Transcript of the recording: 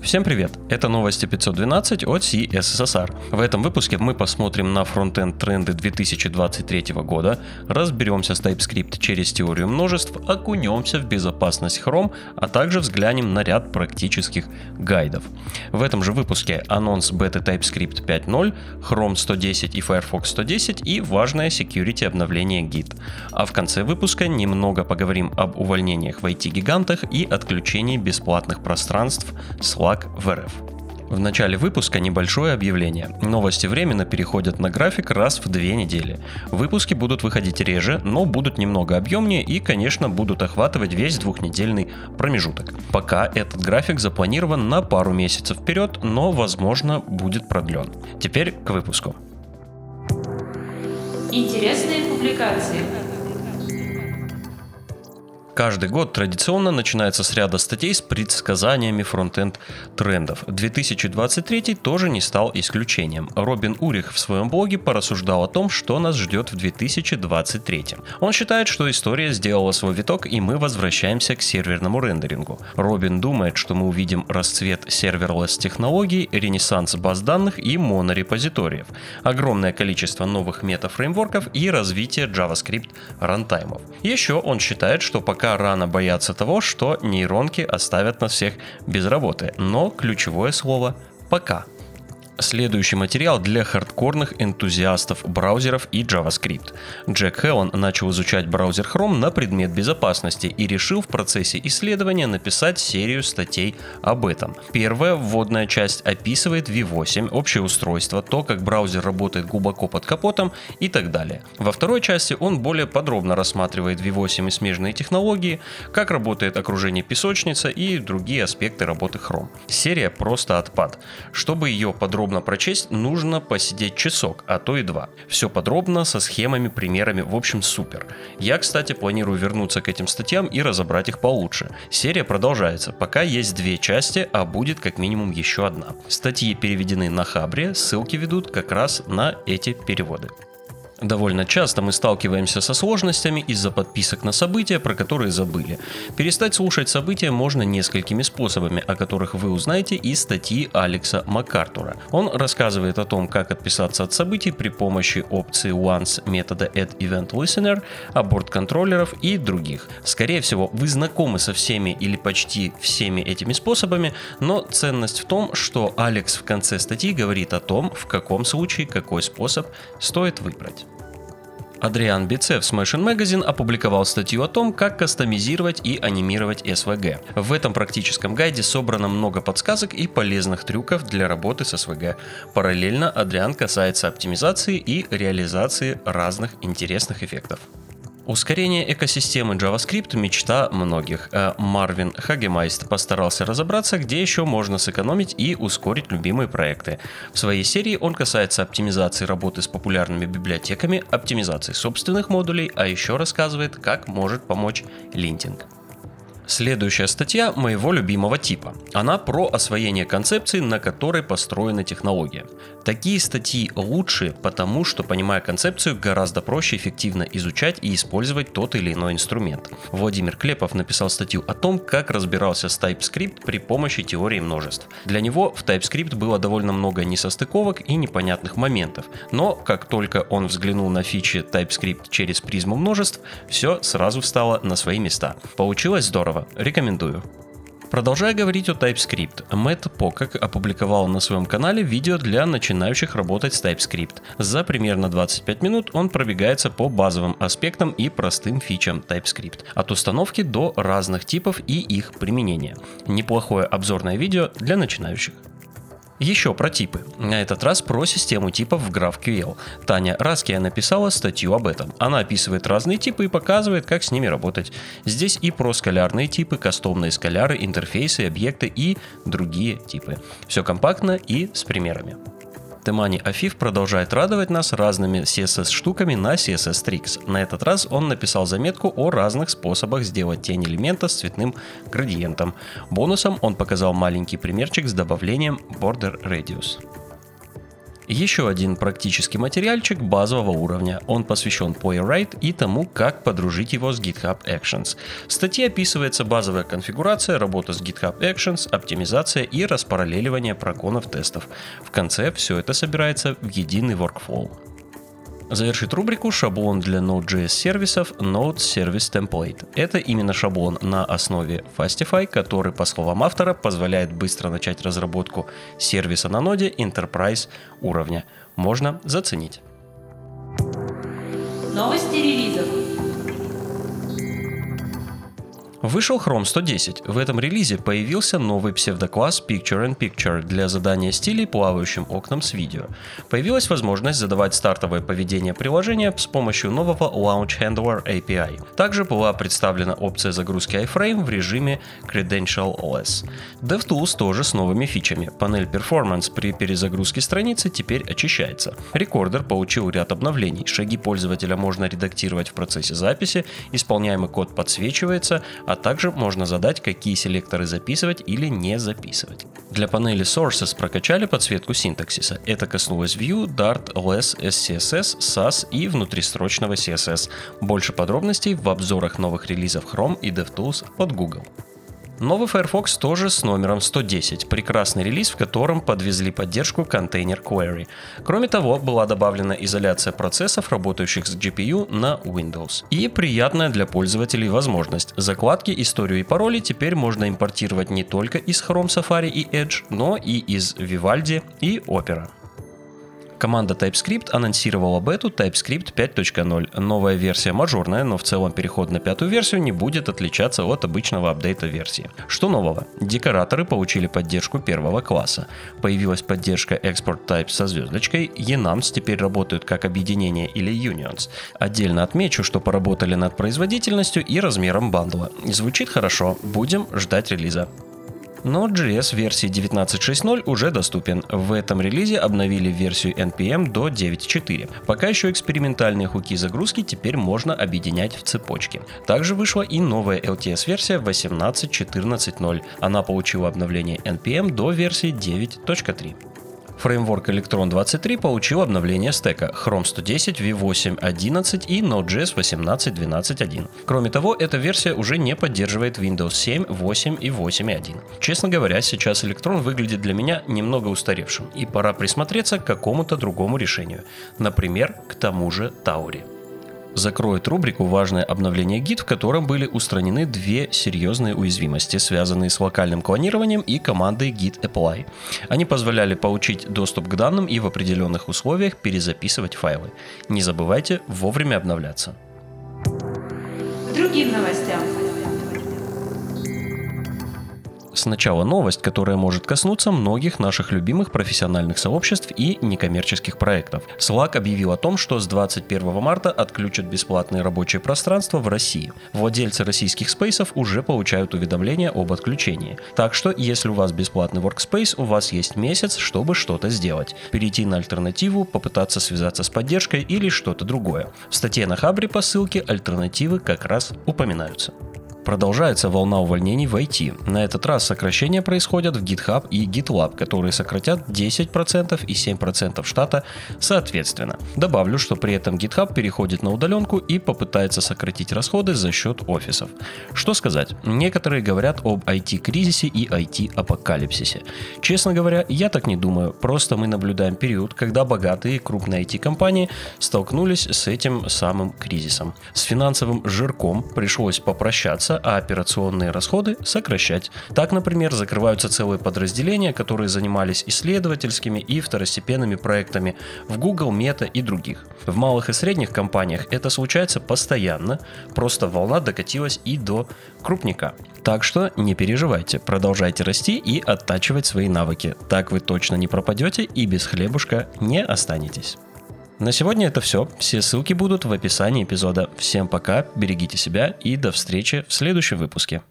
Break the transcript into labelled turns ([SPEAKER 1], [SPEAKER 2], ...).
[SPEAKER 1] Всем привет! Это новости 512 от CSSR. В этом выпуске мы посмотрим на фронтенд тренды 2023 года, разберемся с TypeScript через теорию множеств, окунемся в безопасность Chrome, а также взглянем на ряд практических гайдов. В этом же выпуске анонс бета TypeScript 5.0, Chrome 110 и Firefox 110 и важное security обновление Git. А в конце выпуска немного поговорим об увольнениях в IT-гигантах и отключении бесплатных пространств Slack Slack в РФ. В начале выпуска небольшое объявление. Новости временно переходят на график раз в две недели. Выпуски будут выходить реже, но будут немного объемнее и, конечно, будут охватывать весь двухнедельный промежуток. Пока этот график запланирован на пару месяцев вперед, но, возможно, будет продлен. Теперь к выпуску.
[SPEAKER 2] Интересные публикации.
[SPEAKER 1] Каждый год традиционно начинается с ряда статей с предсказаниями фронтенд трендов. 2023 тоже не стал исключением. Робин Урих в своем блоге порассуждал о том, что нас ждет в 2023. Он считает, что история сделала свой виток и мы возвращаемся к серверному рендерингу. Робин думает, что мы увидим расцвет serverless технологий, ренессанс баз данных и монорепозиториев, огромное количество новых метафреймворков и развитие JavaScript рантаймов. Еще он считает, что пока пока рано бояться того, что нейронки оставят нас всех без работы, но ключевое слово «пока». Следующий материал для хардкорных энтузиастов браузеров и JavaScript. Джек Хеллон начал изучать браузер Chrome на предмет безопасности и решил в процессе исследования написать серию статей об этом. Первая вводная часть описывает V8, общее устройство, то, как браузер работает глубоко под капотом и так далее. Во второй части он более подробно рассматривает V8 и смежные технологии, как работает окружение песочница и другие аспекты работы Chrome. Серия просто отпад. Чтобы ее подробно подробно прочесть, нужно посидеть часок, а то и два. Все подробно, со схемами, примерами, в общем супер. Я, кстати, планирую вернуться к этим статьям и разобрать их получше. Серия продолжается, пока есть две части, а будет как минимум еще одна. Статьи переведены на Хабре, ссылки ведут как раз на эти переводы. Довольно часто мы сталкиваемся со сложностями из-за подписок на события, про которые забыли. Перестать слушать события можно несколькими способами, о которых вы узнаете из статьи Алекса МакАртура. Он рассказывает о том, как отписаться от событий при помощи опции Once метода Add Event Listener, аборт-контроллеров и других. Скорее всего, вы знакомы со всеми или почти всеми этими способами, но ценность в том, что Алекс в конце статьи говорит о том, в каком случае какой способ стоит выбрать. Адриан Бице в Smashing Magazine опубликовал статью о том, как кастомизировать и анимировать SVG. В этом практическом гайде собрано много подсказок и полезных трюков для работы с SVG. Параллельно Адриан касается оптимизации и реализации разных интересных эффектов. Ускорение экосистемы JavaScript – мечта многих. А Марвин Хагемайст постарался разобраться, где еще можно сэкономить и ускорить любимые проекты. В своей серии он касается оптимизации работы с популярными библиотеками, оптимизации собственных модулей, а еще рассказывает, как может помочь линтинг. Следующая статья моего любимого типа. Она про освоение концепции, на которой построена технология. Такие статьи лучше, потому что, понимая концепцию, гораздо проще эффективно изучать и использовать тот или иной инструмент. Владимир Клепов написал статью о том, как разбирался с TypeScript при помощи теории множеств. Для него в TypeScript было довольно много несостыковок и непонятных моментов, но как только он взглянул на фичи TypeScript через призму множеств, все сразу встало на свои места. Получилось здорово здорово, рекомендую. Продолжая говорить о TypeScript, Мэтт Покок опубликовал на своем канале видео для начинающих работать с TypeScript. За примерно 25 минут он пробегается по базовым аспектам и простым фичам TypeScript, от установки до разных типов и их применения. Неплохое обзорное видео для начинающих. Еще про типы. На этот раз про систему типов в GraphQL. Таня Раския написала статью об этом. Она описывает разные типы и показывает, как с ними работать. Здесь и про скалярные типы, кастомные скаляры, интерфейсы, объекты и другие типы. Все компактно и с примерами. Темани Афиф продолжает радовать нас разными CSS-штуками на CSS Tricks. На этот раз он написал заметку о разных способах сделать тень элемента с цветным градиентом. Бонусом он показал маленький примерчик с добавлением Border Radius. Еще один практический материальчик базового уровня. Он посвящен Playwright и тому, как подружить его с GitHub Actions. В статье описывается базовая конфигурация, работа с GitHub Actions, оптимизация и распараллеливание прогонов тестов. В конце все это собирается в единый workflow. Завершит рубрику шаблон для Node.js сервисов Node Service Template. Это именно шаблон на основе Fastify, который, по словам автора, позволяет быстро начать разработку сервиса на ноде Enterprise уровня. Можно заценить.
[SPEAKER 2] Новости релизов.
[SPEAKER 1] Вышел Chrome 110. В этом релизе появился новый псевдокласс Picture in Picture для задания стилей плавающим окнам с видео. Появилась возможность задавать стартовое поведение приложения с помощью нового Launch Handler API. Также была представлена опция загрузки iframe в режиме Credential-less. DevTools тоже с новыми фичами. Панель Performance при перезагрузке страницы теперь очищается. Рекордер получил ряд обновлений. Шаги пользователя можно редактировать в процессе записи, исполняемый код подсвечивается, а также можно задать, какие селекторы записывать или не записывать. Для панели Sources прокачали подсветку синтаксиса. Это коснулось Vue, Dart, LS, SCSS, SAS и внутристрочного CSS. Больше подробностей в обзорах новых релизов Chrome и DevTools от Google. Новый Firefox тоже с номером 110, прекрасный релиз, в котором подвезли поддержку Container Query. Кроме того, была добавлена изоляция процессов, работающих с GPU на Windows. И приятная для пользователей возможность. Закладки, историю и пароли теперь можно импортировать не только из Chrome Safari и Edge, но и из Vivaldi и Opera. Команда TypeScript анонсировала бету TypeScript 5.0. Новая версия мажорная, но в целом переход на пятую версию не будет отличаться от обычного апдейта версии. Что нового? Декораторы получили поддержку первого класса. Появилась поддержка Export Type со звездочкой, Enums теперь работают как объединение или unions. Отдельно отмечу, что поработали над производительностью и размером бандла. Звучит хорошо, будем ждать релиза. Node.js версии 19.6.0 уже доступен. В этом релизе обновили версию NPM до 9.4. Пока еще экспериментальные хуки загрузки теперь можно объединять в цепочки. Также вышла и новая LTS-версия 18.14.0. Она получила обновление NPM до версии 9.3. Фреймворк Electron 23 получил обновление стека Chrome 110, V8 11 и Node.js 18 12.1. Кроме того, эта версия уже не поддерживает Windows 7, 8 и 8.1. Честно говоря, сейчас Electron выглядит для меня немного устаревшим, и пора присмотреться к какому-то другому решению. Например, к тому же Таури закроет рубрику «Важное обновление гид», в котором были устранены две серьезные уязвимости, связанные с локальным клонированием и командой git apply. Они позволяли получить доступ к данным и в определенных условиях перезаписывать файлы. Не забывайте вовремя обновляться.
[SPEAKER 2] другим новостям.
[SPEAKER 1] Сначала новость, которая может коснуться многих наших любимых профессиональных сообществ и некоммерческих проектов. Slack объявил о том, что с 21 марта отключат бесплатные рабочие пространства в России. Владельцы российских спейсов уже получают уведомления об отключении. Так что, если у вас бесплатный workspace, у вас есть месяц, чтобы что-то сделать. Перейти на альтернативу, попытаться связаться с поддержкой или что-то другое. В статье на Хабре по ссылке альтернативы как раз упоминаются. Продолжается волна увольнений в IT. На этот раз сокращения происходят в GitHub и GitLab, которые сократят 10% и 7% штата соответственно. Добавлю, что при этом GitHub переходит на удаленку и попытается сократить расходы за счет офисов. Что сказать? Некоторые говорят об IT-кризисе и IT-апокалипсисе. Честно говоря, я так не думаю. Просто мы наблюдаем период, когда богатые крупные IT-компании столкнулись с этим самым кризисом. С финансовым жирком пришлось попрощаться, а операционные расходы сокращать. Так, например, закрываются целые подразделения, которые занимались исследовательскими и второстепенными проектами в Google, Meta и других. В малых и средних компаниях это случается постоянно, просто волна докатилась и до крупника. Так что не переживайте, продолжайте расти и оттачивать свои навыки. Так вы точно не пропадете и без хлебушка не останетесь. На сегодня это все. Все ссылки будут в описании эпизода. Всем пока, берегите себя и до встречи в следующем выпуске.